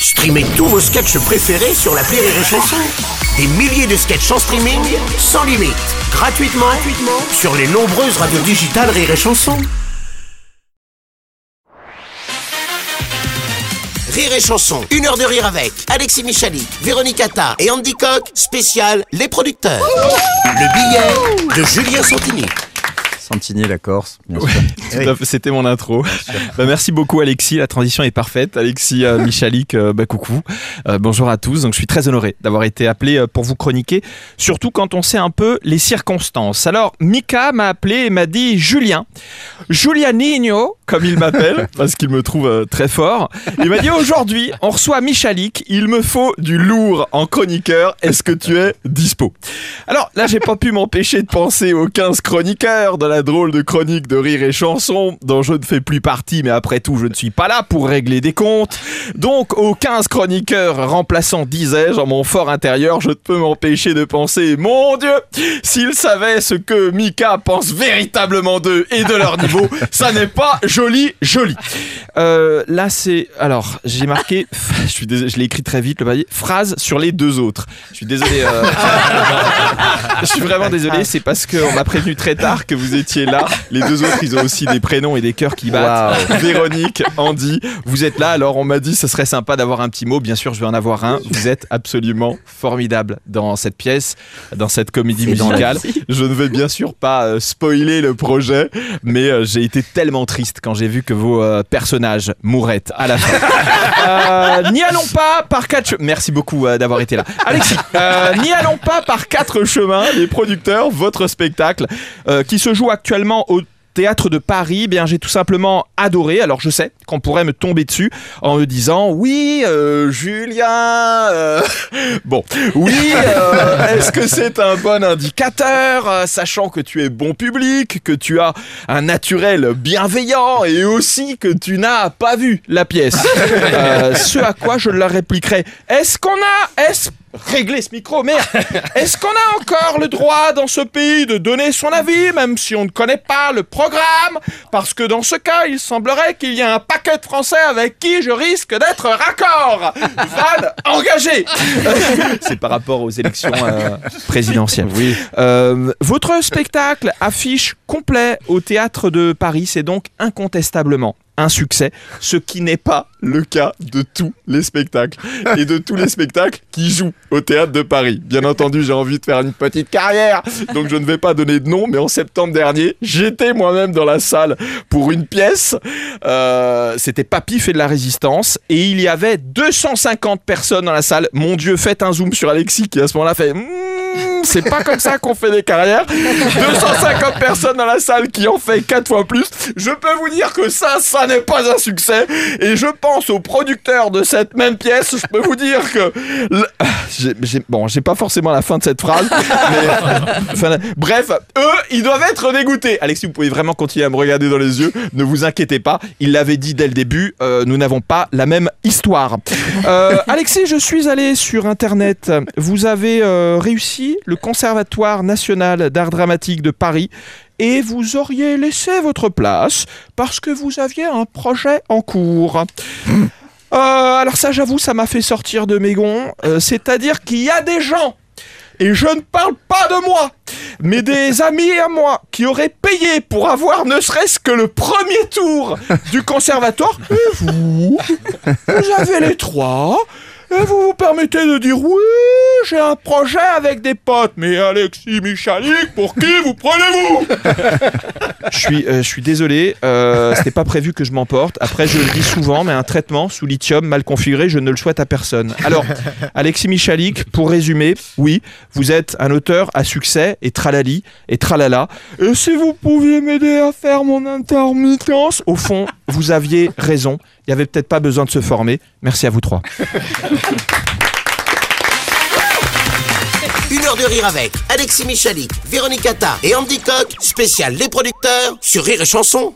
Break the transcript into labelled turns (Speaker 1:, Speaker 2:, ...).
Speaker 1: Streamez tous vos sketchs préférés sur la Rire et Chanson. Des milliers de sketchs en streaming, sans limite, gratuitement, gratuitement sur les nombreuses radios digitales Rire et Chanson. Rire et Chanson, une heure de rire avec Alexis Michalik, Véronique Attard et Andy Coq, spécial Les Producteurs. Le billet de Julien Santini.
Speaker 2: Santini, la Corse,
Speaker 3: C'était mon intro. Bah, merci beaucoup Alexis, la transition est parfaite. Alexis euh, Michalik, euh, bah, coucou. Euh, bonjour à tous. Donc je suis très honoré d'avoir été appelé euh, pour vous chroniquer, surtout quand on sait un peu les circonstances. Alors Mika m'a appelé et m'a dit Julien, Julianinho, comme il m'appelle, parce qu'il me trouve euh, très fort. Il m'a dit aujourd'hui, on reçoit Michalik, il me faut du lourd en chroniqueur. Est-ce que tu es dispo? Alors là, j'ai pas pu m'empêcher de penser aux 15 chroniqueurs de la drôle de chronique de rire et chanson dont je ne fais plus partie, mais après tout, je ne suis pas là pour régler des comptes. Donc, aux 15 chroniqueurs remplaçants, disais-je, en mon fort intérieur, je ne peux m'empêcher de penser, mon Dieu, s'ils savaient ce que Mika pense véritablement d'eux et de leur niveau, ça n'est pas joli, joli. Euh, là, c'est. Alors, j'ai marqué. Je l'ai écrit très vite, le papier. Phrase sur les deux autres. Je suis désolé. euh, je suis vraiment désolé. C'est parce qu'on m'a prévenu très tard que vous étiez là. Les deux autres, ils ont aussi des prénoms et des cœurs qui battent. Véronique, Andy, vous êtes là. Alors, on m'a dit, ce serait sympa d'avoir un petit mot. Bien sûr, je vais en avoir un. Vous êtes absolument formidable dans cette pièce, dans cette comédie musicale. Je ne vais bien sûr pas euh, spoiler le projet, mais euh, j'ai été tellement triste quand j'ai vu que vos euh, personnages mouraient à la fin. Euh, N'y allons pas par quatre. Merci beaucoup d'avoir été là, Alexis. euh, N'y allons pas par quatre chemins. Les producteurs, votre spectacle euh, qui se joue actuellement au théâtre de Paris, eh bien j'ai tout simplement adoré. Alors je sais qu'on pourrait me tomber dessus en me disant oui, euh, Julien. euh, Bon, oui. euh, Est-ce que c'est un bon indicateur, sachant que tu es bon public, que tu as un naturel bienveillant et aussi que tu n'as pas vu la pièce? Ce à quoi je leur répliquerai Est-ce qu'on a Est-ce Régler ce micro, merde Est-ce qu'on a encore le droit dans ce pays de donner son avis, même si on ne connaît pas le programme? Parce que dans ce cas, il semblerait qu'il y ait un paquet de Français avec qui je risque d'être raccord Van engagé C'est par rapport aux élections euh, présidentielles. Oui. votre spectacle affiche complet au théâtre de Paris, c'est donc incontestablement un succès, ce qui n'est pas le cas de tous les spectacles et de tous les spectacles qui jouent au théâtre de Paris. Bien entendu, j'ai envie de faire une petite carrière, donc je ne vais pas donner de nom, mais en septembre dernier, j'étais moi-même dans la salle pour une pièce. Euh, C'était Papy fait de la résistance et il y avait 250 personnes dans la salle. Mon Dieu, faites un zoom sur Alexis qui à ce moment-là fait. Hmm, c'est pas comme ça qu'on fait des carrières. 250 personnes dans la salle qui en fait 4 fois plus. Je peux vous dire que ça, ça n'est pas un succès. Et je pense aux producteurs de cette même pièce. Je peux vous dire que. le- j'ai- bon, j'ai pas forcément la fin de cette phrase. bref, eux, ils doivent être dégoûtés. Alexis, vous pouvez vraiment continuer à me regarder dans les yeux. Ne vous inquiétez pas. Il l'avait dit dès le début. euh, nous n'avons pas la même histoire. Euh, Alexis, je suis allé sur Internet. Vous avez euh, réussi le Conservatoire national d'art dramatique de Paris et vous auriez laissé votre place parce que vous aviez un projet en cours. Euh, alors ça, j'avoue, ça m'a fait sortir de mes gonds. Euh, C'est-à-dire qu'il y a des gens, et je ne parle pas de moi, mais des amis à moi qui auraient payé pour avoir ne serait-ce que le premier tour du conservatoire. Et vous, vous avez les trois. Et vous vous permettez de dire oui, j'ai un projet avec des potes. Mais Alexis Michalik, pour qui vous prenez-vous? Je suis, euh, je suis désolé, euh, c'était pas prévu que je m'emporte. Après, je le dis souvent, mais un traitement sous lithium mal configuré, je ne le souhaite à personne. Alors, Alexis Michalik, pour résumer, oui, vous êtes un auteur à succès et tralali et tralala. Et si vous pouviez m'aider à faire mon intermittence, au fond, vous aviez raison. Il y avait peut-être pas besoin de se former. Merci à vous trois.
Speaker 1: de rire avec Alexis Michalik, Véronique Attard et Andy Coq, spécial Les Producteurs sur Rire et Chanson.